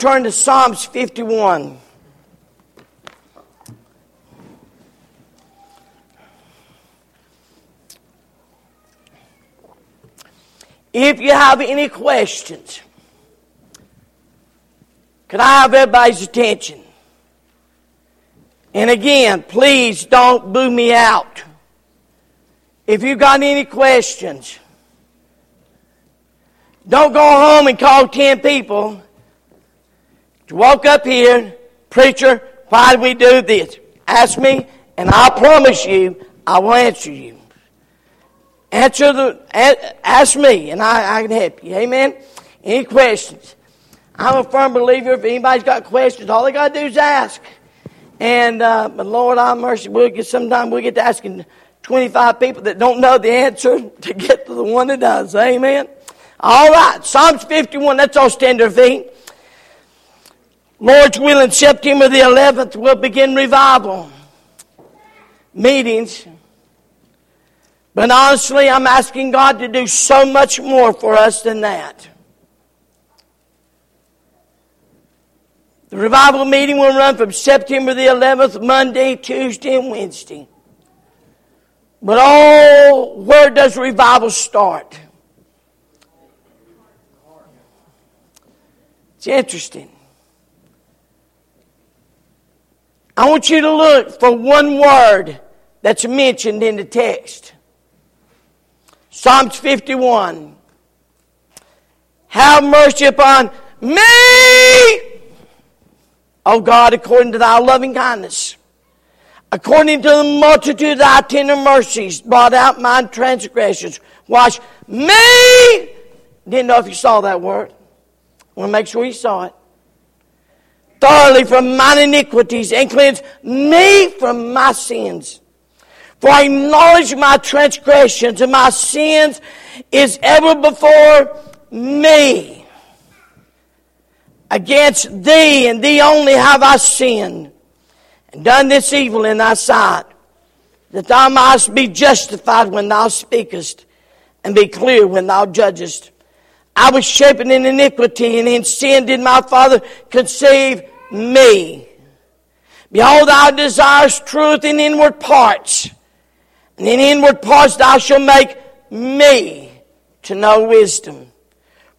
turn to Psalms 51. If you have any questions, could I have everybody's attention? And again, please don't boo me out. If you've got any questions, don't go home and call 10 people to walk up here, preacher, why do we do this? Ask me, and I promise you, I will answer you. Answer the, ask me, and I, I can help you. Amen? Any questions? I'm a firm believer. If anybody's got questions, all they got to do is ask. And, uh, but Lord, I mercy, we'll get, sometime we'll get to asking 25 people that don't know the answer to get to the one that does. Amen? All right. Psalms 51, let's all stand our feet. Lord's willing, September the 11th, we'll begin revival meetings. But honestly, I'm asking God to do so much more for us than that. The revival meeting will run from September the 11th, Monday, Tuesday, and Wednesday. But oh, where does revival start? It's interesting. I want you to look for one word that's mentioned in the text. Psalms 51. Have mercy upon me, O God, according to thy loving kindness. According to the multitude of thy tender mercies, blot out my transgressions. Wash me. Didn't know if you saw that word. I want to make sure you saw it. Thoroughly from mine iniquities and cleanse me from my sins. For I acknowledge my transgressions and my sins is ever before me. Against thee and thee only have I sinned and done this evil in thy sight, that thou mightest be justified when thou speakest and be clear when thou judgest. I was shapen in iniquity and in sin did my father conceive me. Behold, thou desirest truth in inward parts and in inward parts thou shalt make me to know wisdom.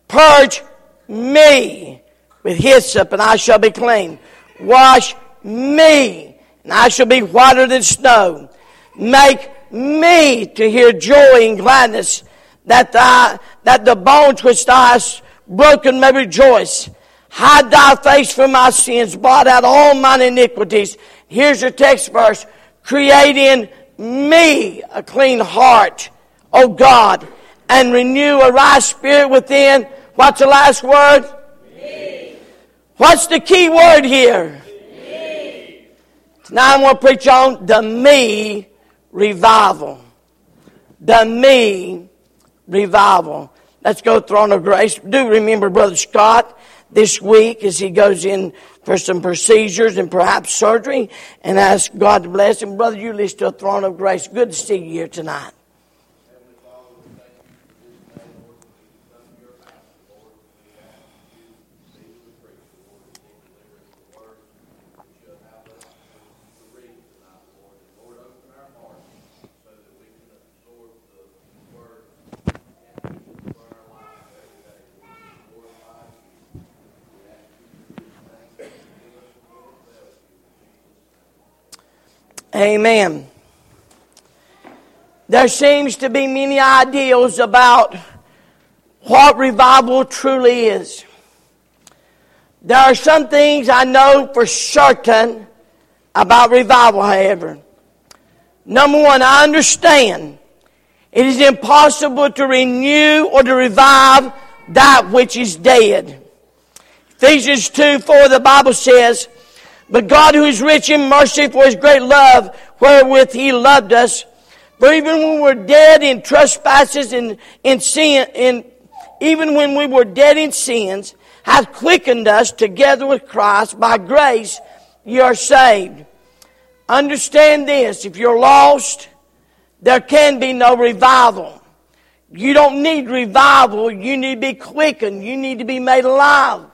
Purge me with hyssop, and I shall be clean. Wash me, and I shall be whiter than snow. Make me to hear joy and gladness, that thy, that the bones which thou hast broken may rejoice. Hide thy face from my sins, blot out all mine iniquities. Here's your text verse. Create in me a clean heart, O God, and renew a right spirit within. What's the last word? Me. What's the key word here? Me. Tonight I'm going to preach on the me revival. The me revival. Let's go throne of grace. Do remember Brother Scott this week as he goes in for some procedures and perhaps surgery and ask God to bless him. Brother, you list to a throne of grace. Good to see you here tonight. Amen. There seems to be many ideals about what revival truly is. There are some things I know for certain about revival, however. Number one, I understand it is impossible to renew or to revive that which is dead. Ephesians 2 4, the Bible says, but God, who is rich in mercy for his great love, wherewith he loved us, for even when we were dead in trespasses and in sin, in, even when we were dead in sins, hath quickened us together with Christ. By grace, you are saved. Understand this. If you're lost, there can be no revival. You don't need revival. You need to be quickened. You need to be made alive.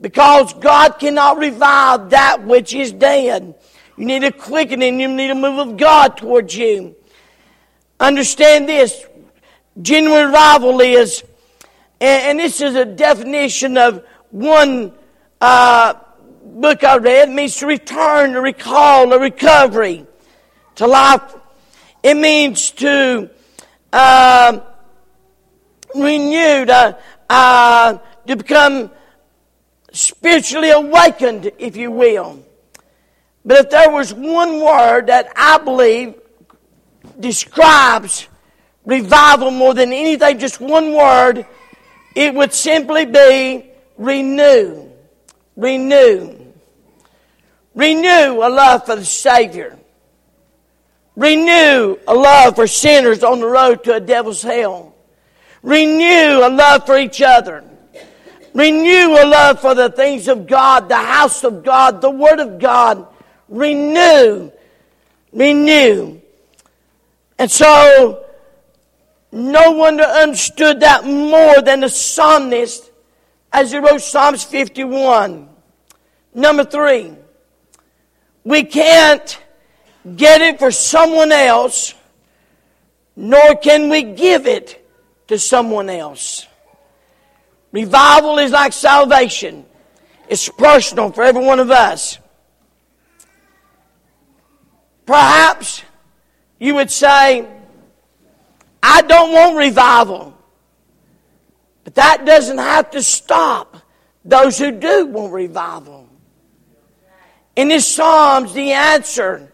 Because God cannot revive that which is dead. You need a quickening, you need a move of God towards you. Understand this. Genuine revival is, and, this is a definition of one uh, book I read, it means to return, to recall, a recovery to life. It means to uh, renew, to, uh, to become spiritually awakened, if you will. But if there was one word that I believe describes revival more than anything, just one word, it would simply be renew. Renew. Renew a love for the Savior. Renew a love for sinners on the road to a devil's hell. Renew a love for each other. Renew a love for the things of God, the house of God, the Word of God. Renew. Renew. And so, no one understood that more than the psalmist as he wrote Psalms 51. Number three, we can't get it for someone else, nor can we give it to someone else. Revival is like salvation. It's personal for every one of us. Perhaps you would say, I don't want revival. But that doesn't have to stop those who do want revival. In this Psalms, the answer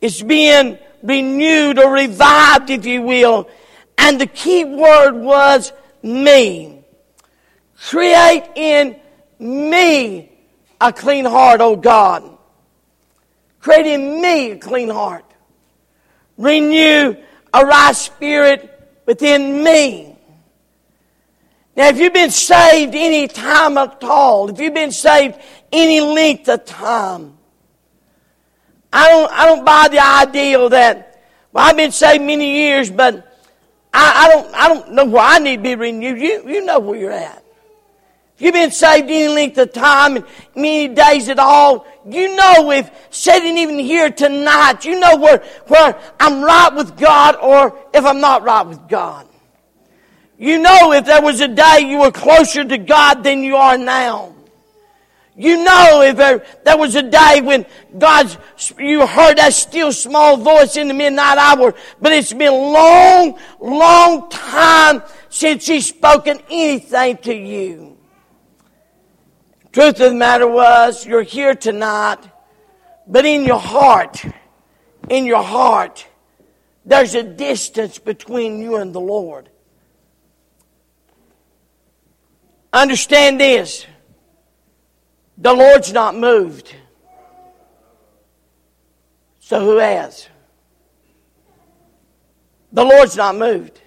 is being renewed or revived, if you will. And the key word was me. Create in me a clean heart, O God. Create in me a clean heart. Renew a right spirit within me. Now, if you've been saved any time at all, if you've been saved any length of time, I don't, I don't buy the idea that, well, I've been saved many years, but I, I don't, I don't know where I need to be renewed. You, you know where you're at. If you've been saved any length of time and many days at all, you know if sitting even here tonight, you know where, where I'm right with God or if I'm not right with God. You know if there was a day you were closer to God than you are now. You know if there, there was a day when God's, you heard that still small voice in the midnight hour, but it's been a long, long time since He's spoken anything to you. Truth of the matter was, you're here tonight, but in your heart, in your heart, there's a distance between you and the Lord. Understand this. The Lord's not moved. So who has? The Lord's not moved.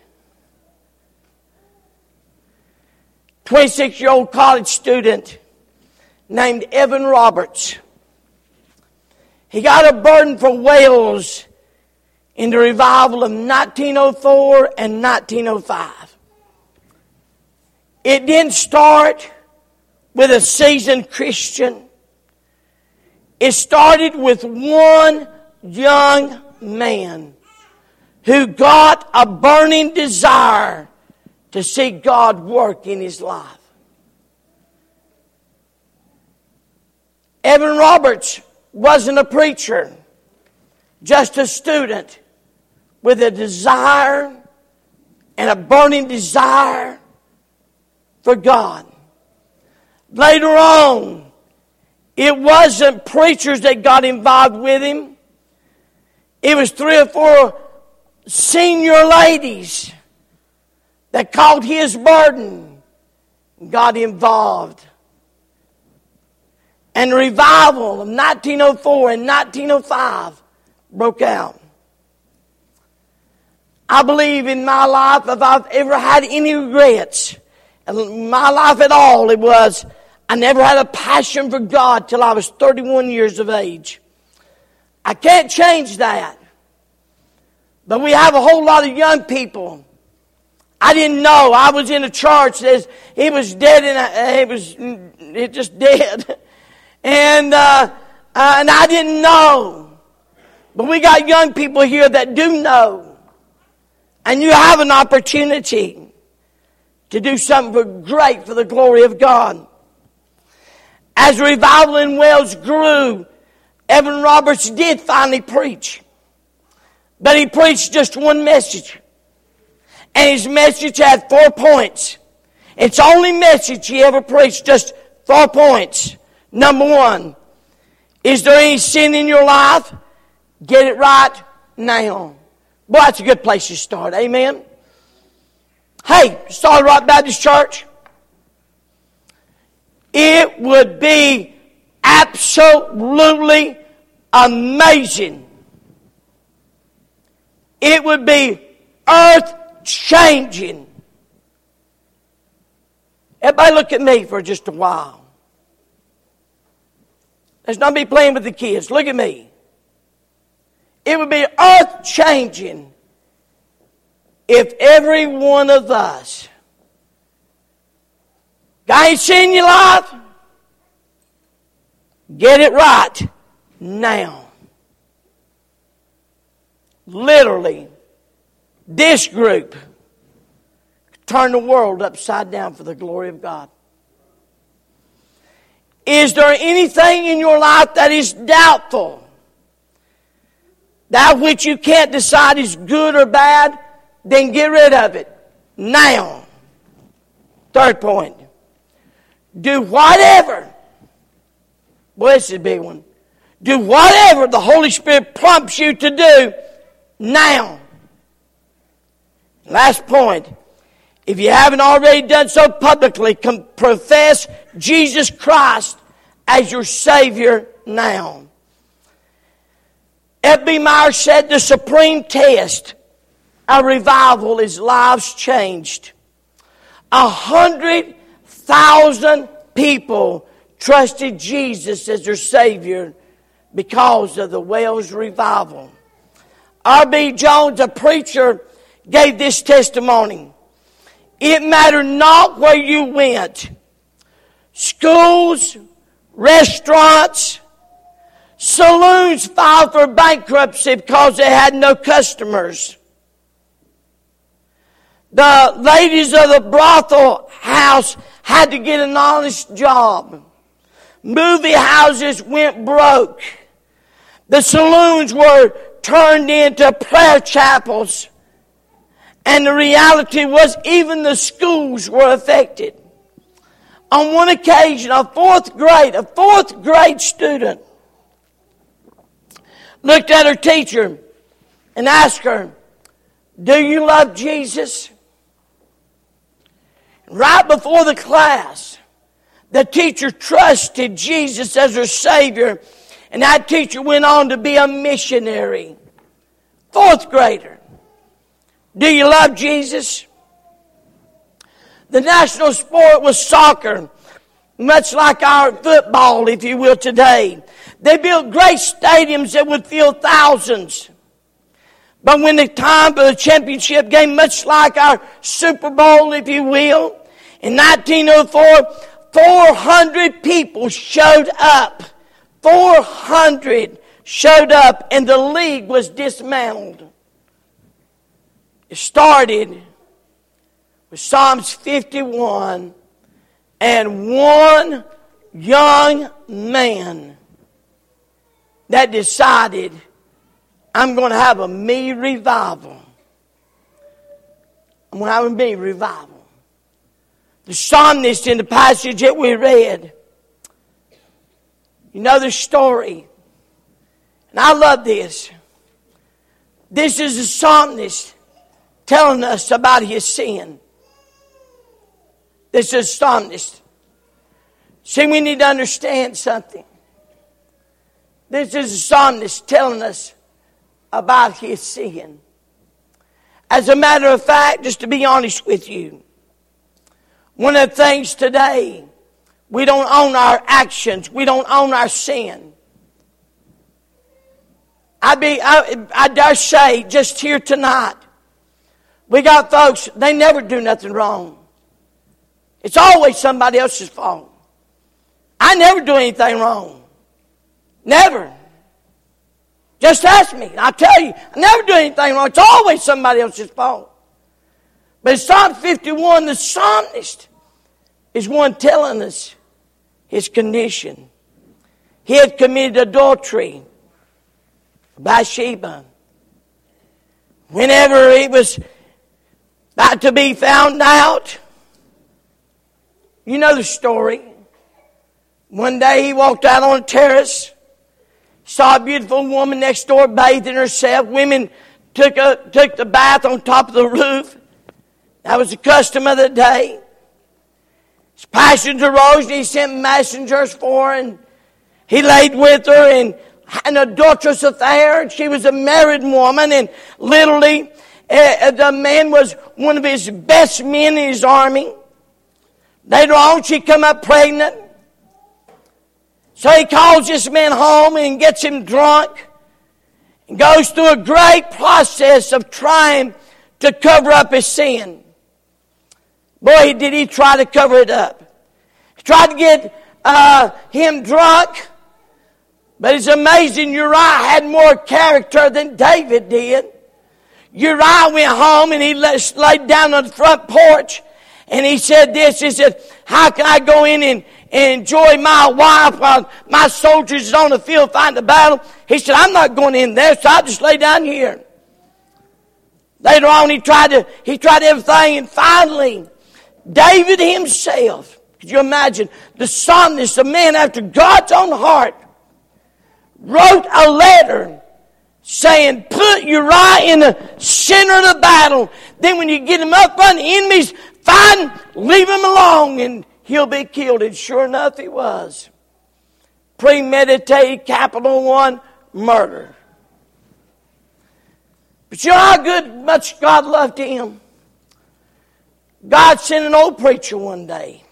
26 year old college student named Evan Roberts. He got a burden for Wales in the revival of 1904 and 1905. It didn't start with a seasoned Christian. It started with one young man who got a burning desire to see God work in his life. Evan Roberts wasn't a preacher, just a student with a desire and a burning desire for God. Later on, it wasn't preachers that got involved with him. It was three or four senior ladies that caught his burden and got involved and revival of 1904 and 1905 broke out. I believe in my life, if I've ever had any regrets, in my life at all, it was I never had a passion for God till I was 31 years of age. I can't change that. But we have a whole lot of young people I didn't know. I was in a church that he was dead and he was he just dead. And, uh, uh, and I didn't know. But we got young people here that do know. And you have an opportunity to do something great for the glory of God. As revival in Wales grew, Evan Roberts did finally preach. But he preached just one message. And his message had four points. It's the only message he ever preached, just four points. Number one, is there any sin in your life? Get it right now. Boy, that's a good place to start. Amen. Hey, Solid Rock Baptist Church. It would be absolutely amazing. It would be earth changing. Everybody look at me for just a while. Let's not be playing with the kids. Look at me. It would be earth changing if every one of us, guy ain't seen your life, get it right now. Literally, this group turned the world upside down for the glory of God. Is there anything in your life that is doubtful? That which you can't decide is good or bad? Then get rid of it. Now. Third point. Do whatever. Well, this is a big one. Do whatever the Holy Spirit prompts you to do now. Last point. If you haven't already done so publicly, profess Jesus Christ as your Savior now. F.B. Meyer said the supreme test of revival is lives changed. A hundred thousand people trusted Jesus as their Savior because of the Welsh revival. R.B. Jones, a preacher, gave this testimony. It mattered not where you went. Schools, restaurants, saloons filed for bankruptcy because they had no customers. The ladies of the brothel house had to get an honest job. Movie houses went broke. The saloons were turned into prayer chapels. And the reality was, even the schools were affected. On one occasion, a fourth grade, a fourth grade student looked at her teacher and asked her, Do you love Jesus? Right before the class, the teacher trusted Jesus as her Savior, and that teacher went on to be a missionary. Fourth grader. Do you love Jesus? The national sport was soccer, much like our football, if you will, today. They built great stadiums that would fill thousands. But when the time for the championship game, much like our Super Bowl, if you will, in 1904, 400 people showed up. 400 showed up, and the league was dismantled. It started Psalms 51 and one young man that decided, I'm going to have a me revival. I'm going to have a me revival. The psalmist in the passage that we read, you know the story. And I love this. This is the psalmist telling us about his sin. This is astonished. See, we need to understand something. This is a psalmist telling us about his sin. As a matter of fact, just to be honest with you, one of the things today, we don't own our actions. We don't own our sin. I be, I, I dare say, just here tonight, We got folks, they never do nothing wrong. It's always somebody else's fault. I never do anything wrong. Never. Just ask me. I'll tell you, I never do anything wrong. It's always somebody else's fault. But in Psalm 51, the psalmist is one telling us his condition. He had committed adultery. Bathsheba. Whenever he was about to be found out, you know the story. One day he walked out on a terrace, saw a beautiful woman next door bathing herself. Women took, a, took the bath on top of the roof. That was the custom of the day. His passions arose and he sent messengers for her and he laid with her and an adulterous affair. And she was a married woman and literally uh, the man was one of his best men in his army. Later on she come up pregnant. So he calls this man home and gets him drunk and goes through a great process of trying to cover up his sin. Boy, did he try to cover it up. He tried to get uh, him drunk, but it's amazing Uriah had more character than David did. Uriah went home and he laid down on the front porch and he said this, he said, how can I go in and, enjoy my wife while my soldiers is on the field fighting the battle? He said, I'm not going in there, so I'll just lay down here. Later on, he tried to, he tried everything and finally, David himself, could you imagine, the psalmist, the man after God's own heart, wrote a letter saying, put Uriah in the center of the battle. Then when you get him up on the enemies, fine, leave him alone and he'll be killed. And sure enough, he was. Premeditated, capital one, murder. But you know how good, much God loved him? God sent an old preacher one day.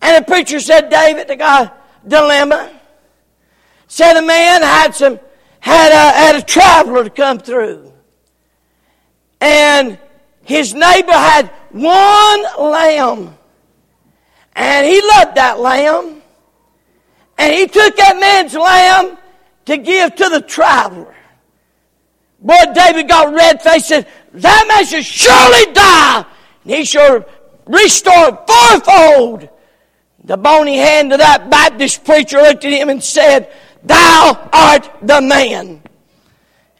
And the preacher said, David, the guy, dilemma. Said a man had some, had a, had a traveler to come through. And his neighbor had one lamb. And he loved that lamb. And he took that man's lamb to give to the traveler. Boy, David got red faced said, That man should surely die and he shall restore fourfold. The bony hand of that Baptist preacher looked at him and said, Thou art the man.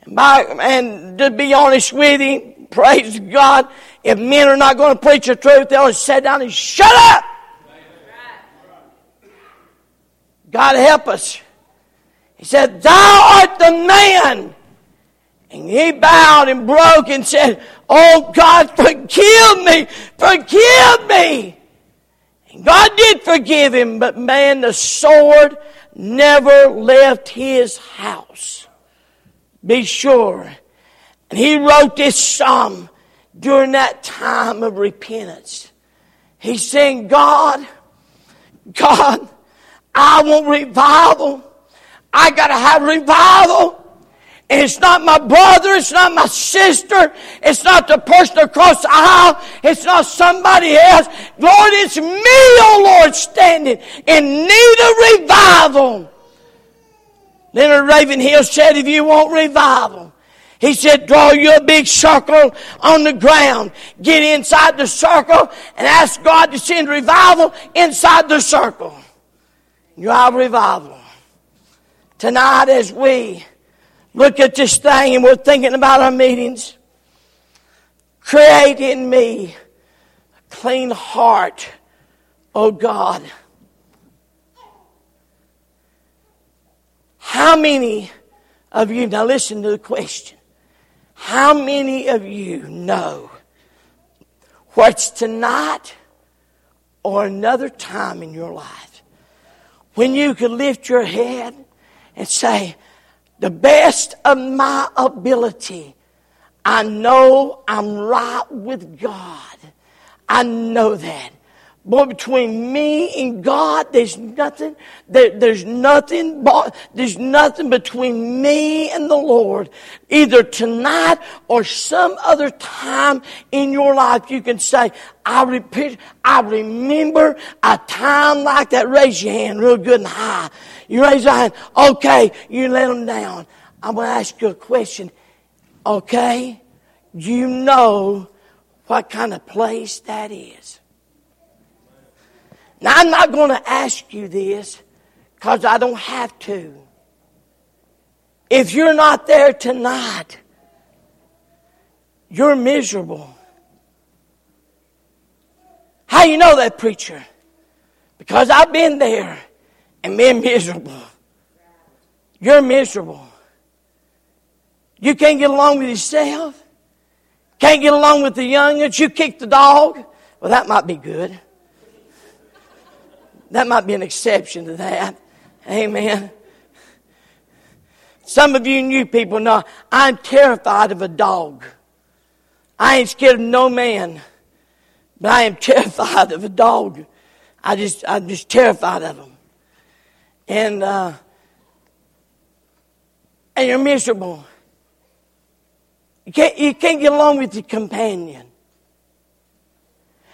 And, by, and to be honest with you, praise God, if men are not going to preach the truth, they'll just sit down and shut up. God help us. He said, Thou art the man. And he bowed and broke and said, Oh God, forgive me, forgive me. And God did forgive him, but man, the sword never left his house. Be sure. And he wrote this psalm during that time of repentance. He's saying, God, God, I want revival. I gotta have revival. And it's not my brother, it's not my sister, it's not the person across the aisle, it's not somebody else. Lord, it's me, oh Lord, standing in need of revival. Leonard Ravenhill said, if you want revival, he said, draw you a big circle on the ground. Get inside the circle and ask God to send revival inside the circle. You have revival. Tonight as we look at this thing and we're thinking about our meetings. Create in me a clean heart, oh God. How many of you, now listen to the question. How many of you know what's tonight or another time in your life when you could lift your head and say, the best of my ability. I know I'm right with God. I know that. Boy, between me and God, there's nothing, there, there's nothing, there's nothing between me and the Lord. Either tonight or some other time in your life, you can say, I repeat, I remember a time like that. Raise your hand real good and high. You raise your hand. Okay, you let them down. I'm going to ask you a question. Okay? You know what kind of place that is. Now, I'm not going to ask you this because I don't have to. If you're not there tonight, you're miserable. How you know that, preacher? Because I've been there and been miserable. You're miserable. You can't get along with yourself. Can't get along with the youngins. You kick the dog. Well, that might be good. That might be an exception to that. Amen. Some of you new people know I'm terrified of a dog. I ain't scared of no man, but I am terrified of a dog. I just, I'm just terrified of them. And, uh, and you're miserable. You can't, you can't get along with your companion.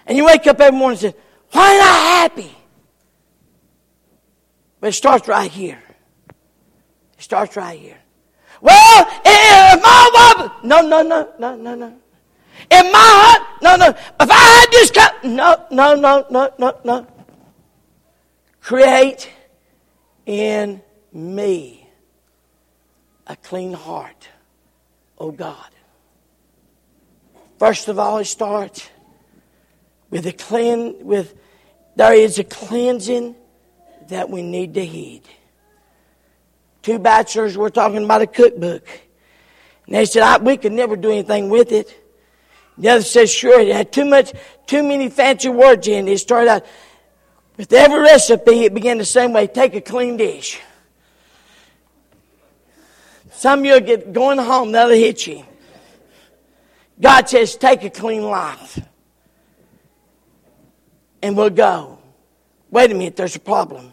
And you wake up every morning and say, why am I happy? But it starts right here. It starts right here. Well, if my wife, no, no, no, no, no, no. In my heart, no, no. If I had this cup, no, no, no, no, no, no. Create in me a clean heart, oh God. First of all, it starts with a clean, with there is a cleansing that we need to heed. Two bachelors were talking about a cookbook. And they said, we could never do anything with it. The other says, sure, it had too much, too many fancy words in it. It started out, with every recipe, it began the same way. Take a clean dish. Some of you get going home, that'll hit you. God says, take a clean life. And we'll go. Wait a minute, there's a problem.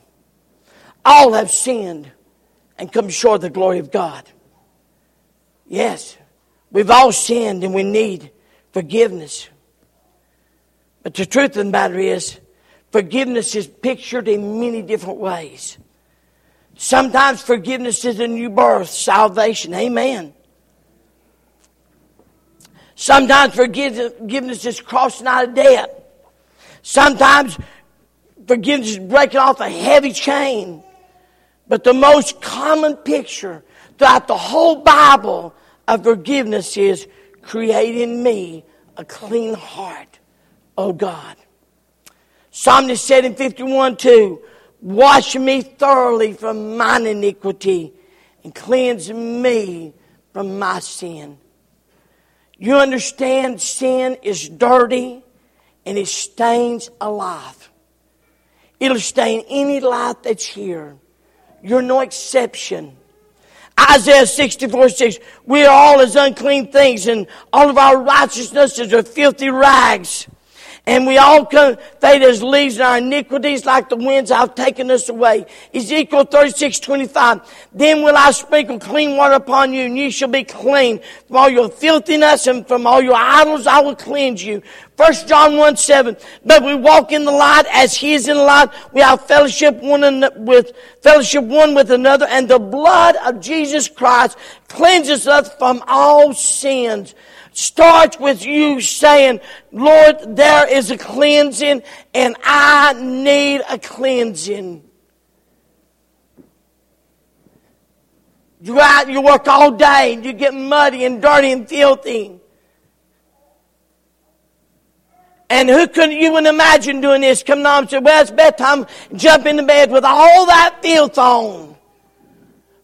All have sinned and come short of the glory of God. Yes, we've all sinned and we need forgiveness. But the truth of the matter is, forgiveness is pictured in many different ways. Sometimes forgiveness is a new birth, salvation. Amen. Sometimes forgiveness is crossing out of debt. Sometimes forgiveness is breaking off a heavy chain. But the most common picture throughout the whole Bible of forgiveness is creating me a clean heart, oh God. Psalmist said in 51 2, Wash me thoroughly from mine iniquity and cleanse me from my sin. You understand sin is dirty and it stains a life. It'll stain any life that's here. You're no exception. Isaiah 64 6, we are all as unclean things, and all of our righteousness is are filthy rags. And we all come fade as leaves and our iniquities like the winds have taken us away. Ezekiel 36, 25. Then will I sprinkle clean water upon you and you shall be clean. From all your filthiness and from all your idols I will cleanse you. 1 John 1, 7. But we walk in the light as he is in the light. We have fellowship one with, fellowship one with another and the blood of Jesus Christ cleanses us from all sins starts with you saying, Lord, there is a cleansing and I need a cleansing. You go out, you work all day, and you get muddy and dirty and filthy. And who could you would imagine doing this? Come on and say, well, it's bedtime, jump into bed with all that filth on.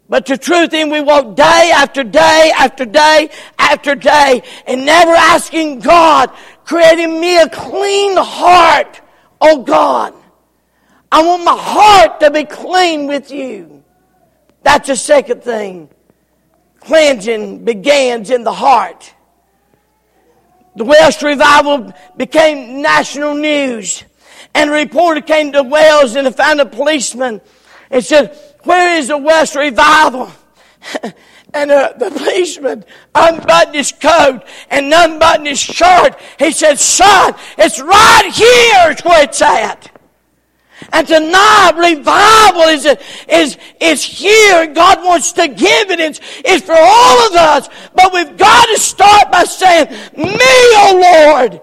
But the truth is, we walk day after day after day after day and never asking God, creating me a clean heart. Oh God, I want my heart to be clean with you. That's the second thing. Cleansing begins in the heart. The Welsh revival became national news. And a reporter came to Wales and found a policeman and said, where is the Welsh revival? and uh, the policeman unbuttoned his coat and unbuttoned his shirt. He said, son, it's right here is where it's at. And tonight, revival is, is, is here. God wants to give it. It's, it's for all of us. But we've got to start by saying, Me, O Lord.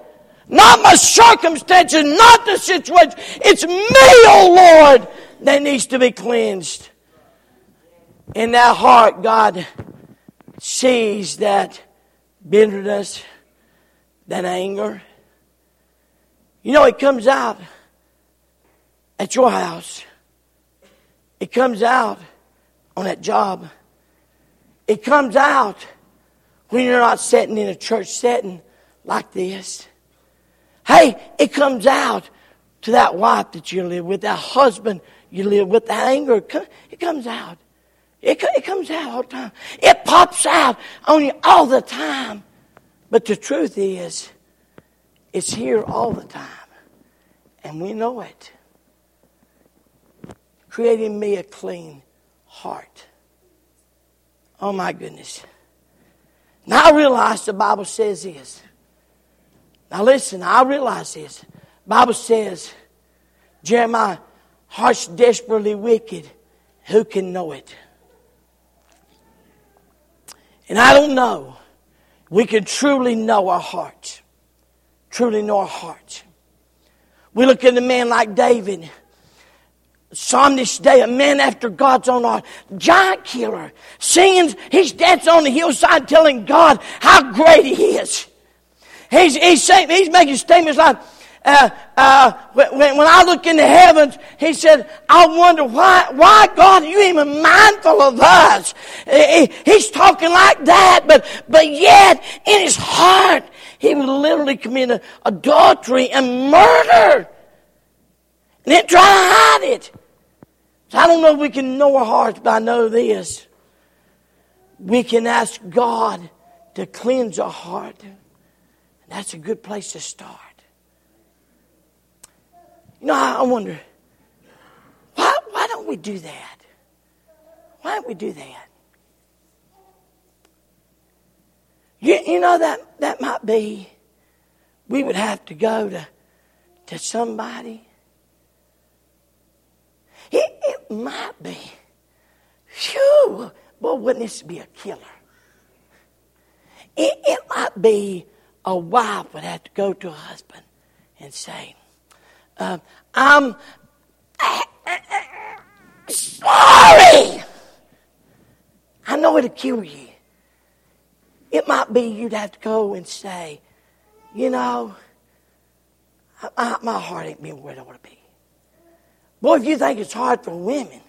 Not my circumstances, not the situation. It's me, O Lord, that needs to be cleansed. In that heart, God sees that bitterness, that anger. You know, it comes out at your house. It comes out on that job. It comes out when you're not sitting in a church setting like this. Hey, it comes out to that wife that you live with, that husband you live with, that anger. It comes out. It, it comes out all the time. It pops out on you all the time. But the truth is, it's here all the time. And we know it creating me a clean heart. Oh my goodness. Now I realize the Bible says this. Now listen, I realize this. Bible says, Jeremiah, heart's desperately wicked. Who can know it? And I don't know. We can truly know our heart. Truly know our heart. We look at a man like David Psalm this day, a man after God's own heart, giant killer, singing, he's dancing on the hillside telling God how great he is. He's, he's saying, he's making statements like, uh, uh, when, when I look in the heavens, he said, I wonder why, why God, you even mindful of us? He, he's talking like that, but, but yet, in his heart, he would literally commit adultery and murder. And then try to hide it. So I don't know if we can know our hearts, but I know this. We can ask God to cleanse our heart. And that's a good place to start. You know, I wonder, why, why don't we do that? Why don't we do that? You, you know, that, that might be, we would have to go to, to somebody it, it might be. Phew, boy, wouldn't this be a killer? It, it might be a wife would have to go to a husband and say, uh, I'm sorry. I know it'll kill you. It might be you'd have to go and say, you know, I, my heart ain't been where it ought to be. Boy, if you think it's hard for women,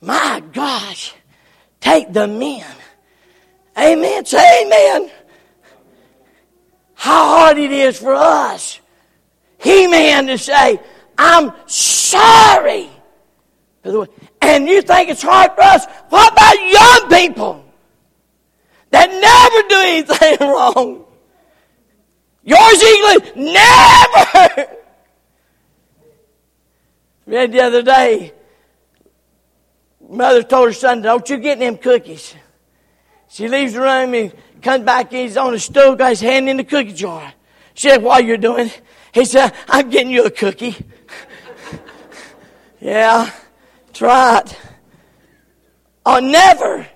my gosh, take the men. Amen. Say amen. How hard it is for us, he man, to say, I'm sorry. And you think it's hard for us? What about young people that never do anything wrong? Yours eagerly, never. Read the other day, mother told her son, Don't you get them cookies. She leaves the room and comes back, he's on the stove, guys, hand in the cookie jar. She said, What are you doing? He said, I'm getting you a cookie. yeah, try it. Or never.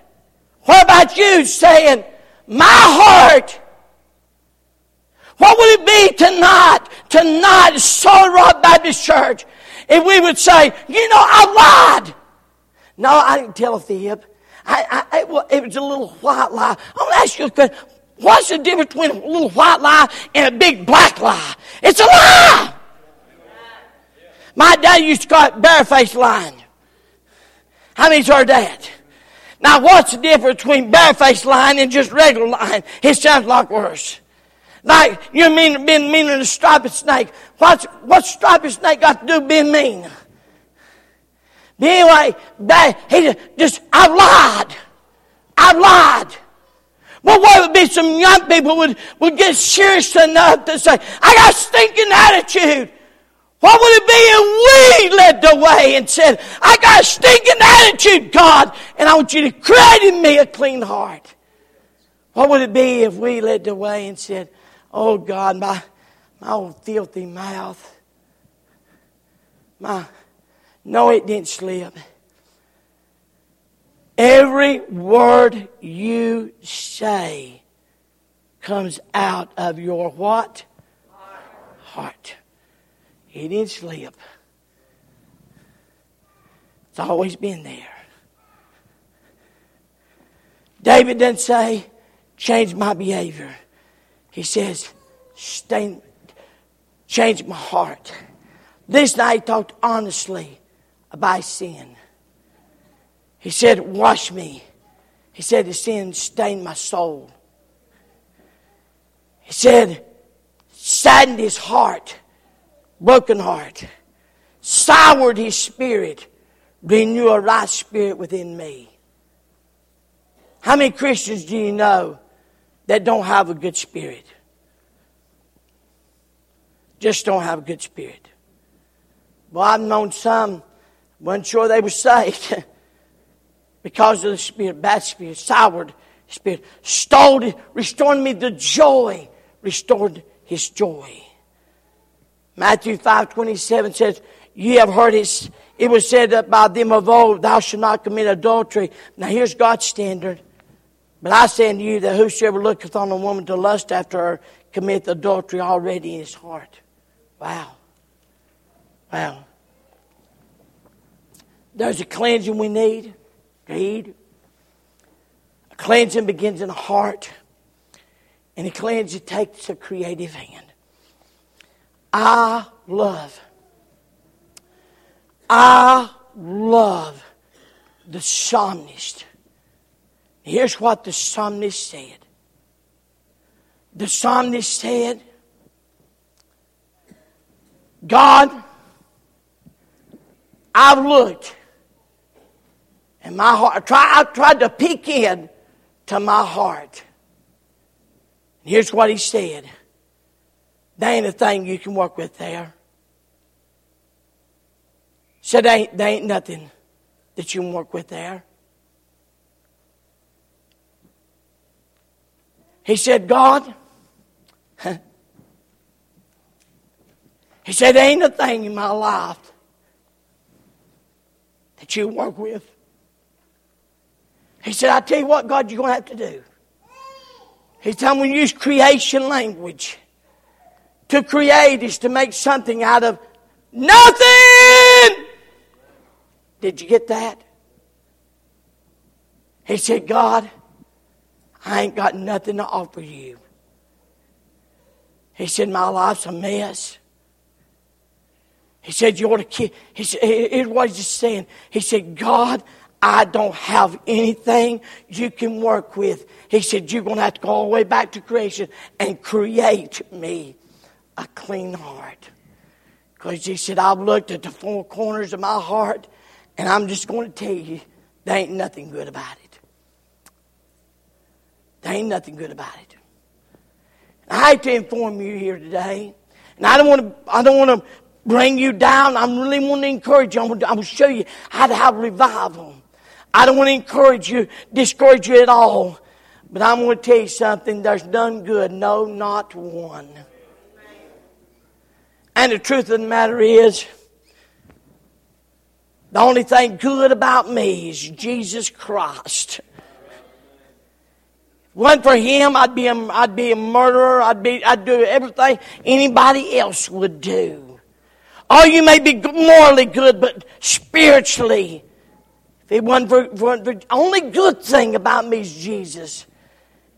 What about you saying, My heart? What would it be tonight? Tonight, Solid Rock Baptist Church if we would say, you know, I lied. No, I didn't tell a fib. I, I, it, was, a little white lie. I'm going to ask you a question. What's the difference between a little white lie and a big black lie? It's a lie. My dad used to call it barefaced lying. How many's heard that? Now, what's the difference between barefaced lying and just regular lying? It sounds like worse. Like you mean being mean than a striped snake. What's what's striped snake got to do with being mean? But anyway, that, he just I've lied. I've lied. Well, what would be some young people would, would get serious enough to say, I got a stinking attitude. What would it be if we led the way and said, I got a stinking attitude, God, and I want you to create in me a clean heart? What would it be if we led the way and said, Oh God, my, my old filthy mouth, my, no, it didn't slip. Every word you say comes out of your what? Heart. It didn't slip. It's always been there. David doesn't say, change my behavior. He says, stay, change my heart. This night he talked honestly about sin. He said, wash me. He said, the sin stained my soul. He said, saddened his heart broken heart, soured his spirit, renew a right spirit within me. How many Christians do you know that don't have a good spirit? Just don't have a good spirit. Well, I've known some, wasn't sure they were saved because of the spirit, bad spirit, soured spirit, stole, restored me the joy, restored his joy. Matthew 5 27 says, You have heard it, it was said that by them of old, Thou shalt not commit adultery. Now here's God's standard. But I say unto you that whosoever looketh on a woman to lust after her committeth adultery already in his heart. Wow. Wow. There's a cleansing we need. Need. A cleansing begins in the heart. And a cleansing takes a creative hand. I love. I love the psalmist. Here's what the psalmist said. The psalmist said, God, I've looked and my heart, I tried, I tried to peek in to my heart. And here's what he said. There ain't a thing you can work with there. Said there ain't, there ain't nothing that you can work with there. He said, God, he said, there ain't a thing in my life that you work with. He said, I tell you what, God, you're going to have to do. He's telling me use creation language. To create is to make something out of nothing. Did you get that? He said, God, I ain't got nothing to offer you. He said, My life's a mess. He said, You ought to keep. He said, Here's what he's saying. He said, God, I don't have anything you can work with. He said, You're going to have to go all the way back to creation and create me a clean heart. Because he said, I've looked at the four corners of my heart, and I'm just going to tell you, there ain't nothing good about it. There ain't nothing good about it. I hate to inform you here today, and I don't want to. I don't want to bring you down. I'm really want to encourage you. I want to show you how to have revival. I don't want to encourage you, discourage you at all. But I'm going to tell you something. There's none good. No, not one. And the truth of the matter is, the only thing good about me is Jesus Christ. One for him, I'd be a, I'd be a murderer. I'd be, I'd do everything anybody else would do. Oh, you may be morally good, but spiritually, for only good thing about me is Jesus.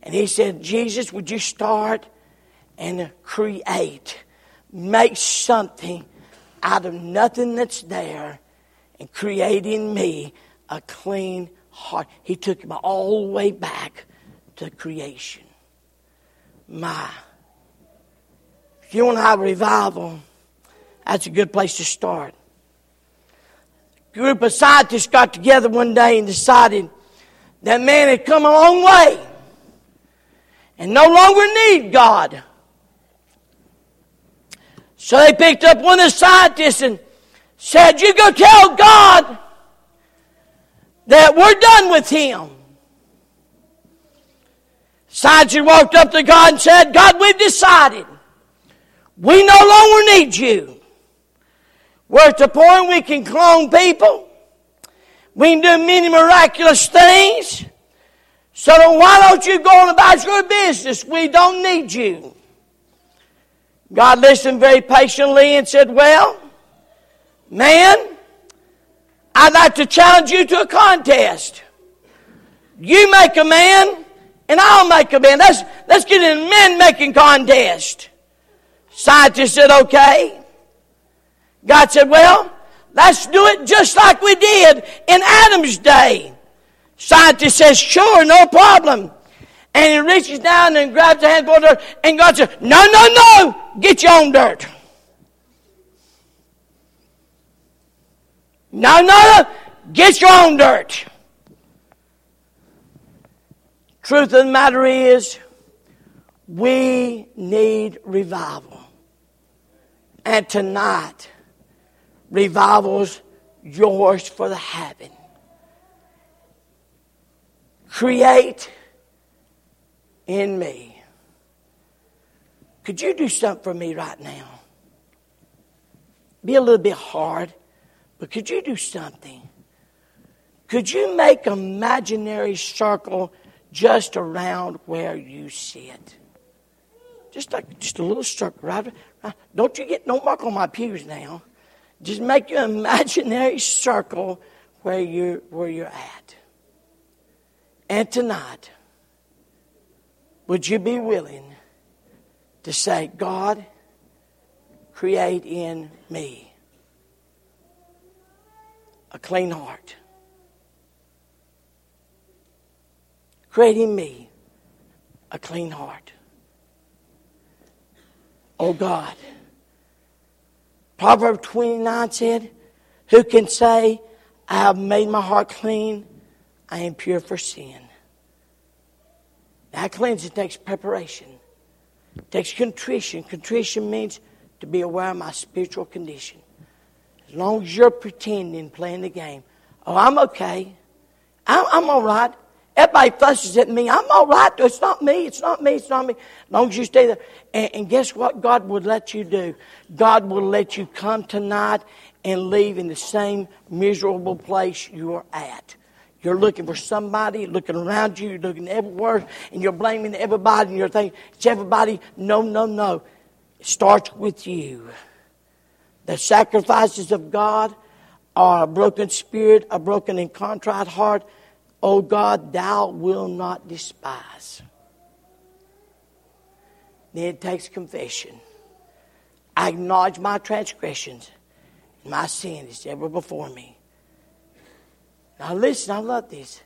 And he said, Jesus, would you start and create? make something out of nothing that's there and create in me a clean heart. He took me all the way back to creation. My. If you want to have a revival, that's a good place to start. Group of scientists got together one day and decided that man had come a long way and no longer need God. So they picked up one of the scientists and said, You go tell God that we're done with him. Scientist walked up to God and said, God, we've decided we no longer need you. We're at the point we can clone people. We can do many miraculous things. So why don't you go on about your business? We don't need you. God listened very patiently and said, Well, man, I'd like to challenge you to a contest. You make a man, and I'll make a man. Let's, let's get in a men making contest. Scientist said, Okay. God said, Well, let's do it just like we did in Adam's day. Scientist says, Sure, no problem. And he reaches down and grabs a handful of dirt, and God says, No, no, no, get your own dirt. No, no, get your own dirt. Truth of the matter is, we need revival. And tonight, revival's yours for the having. Create in me. Could you do something for me right now? Be a little bit hard, but could you do something? Could you make an imaginary circle just around where you sit? Just like just a little circle, right? Don't you get no mark on my pews now. Just make your imaginary circle where you're where you're at. And tonight, would you be willing to say, God, create in me a clean heart? Create in me a clean heart. Oh God. Proverb 29 said, Who can say, I have made my heart clean, I am pure for sin? That cleansing takes preparation. It takes contrition. Contrition means to be aware of my spiritual condition. As long as you're pretending, playing the game, oh, I'm okay. I'm, I'm all right. Everybody fusses at me. I'm all right. It's not me. It's not me. It's not me. As long as you stay there. And, and guess what God would let you do? God will let you come tonight and leave in the same miserable place you're at. You're looking for somebody, looking around you, you're looking everywhere, and you're blaming everybody, and you're thinking, it's everybody. No, no, no. It starts with you. The sacrifices of God are a broken spirit, a broken and contrite heart. O God, thou will not despise. Then it takes confession. I acknowledge my transgressions and my sin is ever before me. Now listen, I love this.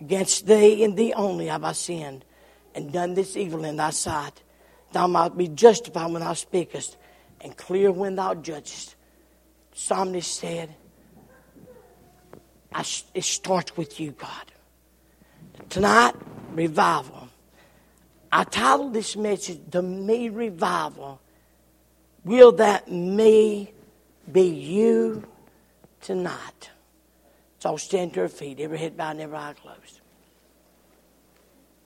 Against thee and thee only have I sinned and done this evil in thy sight. Thou might be justified when thou speakest and clear when thou judgest. Psalmist said, it starts with you, God. Tonight, revival. I titled this message, The Me Revival. Will that me be you tonight? So stand to your feet, every head bowed and every eye closed.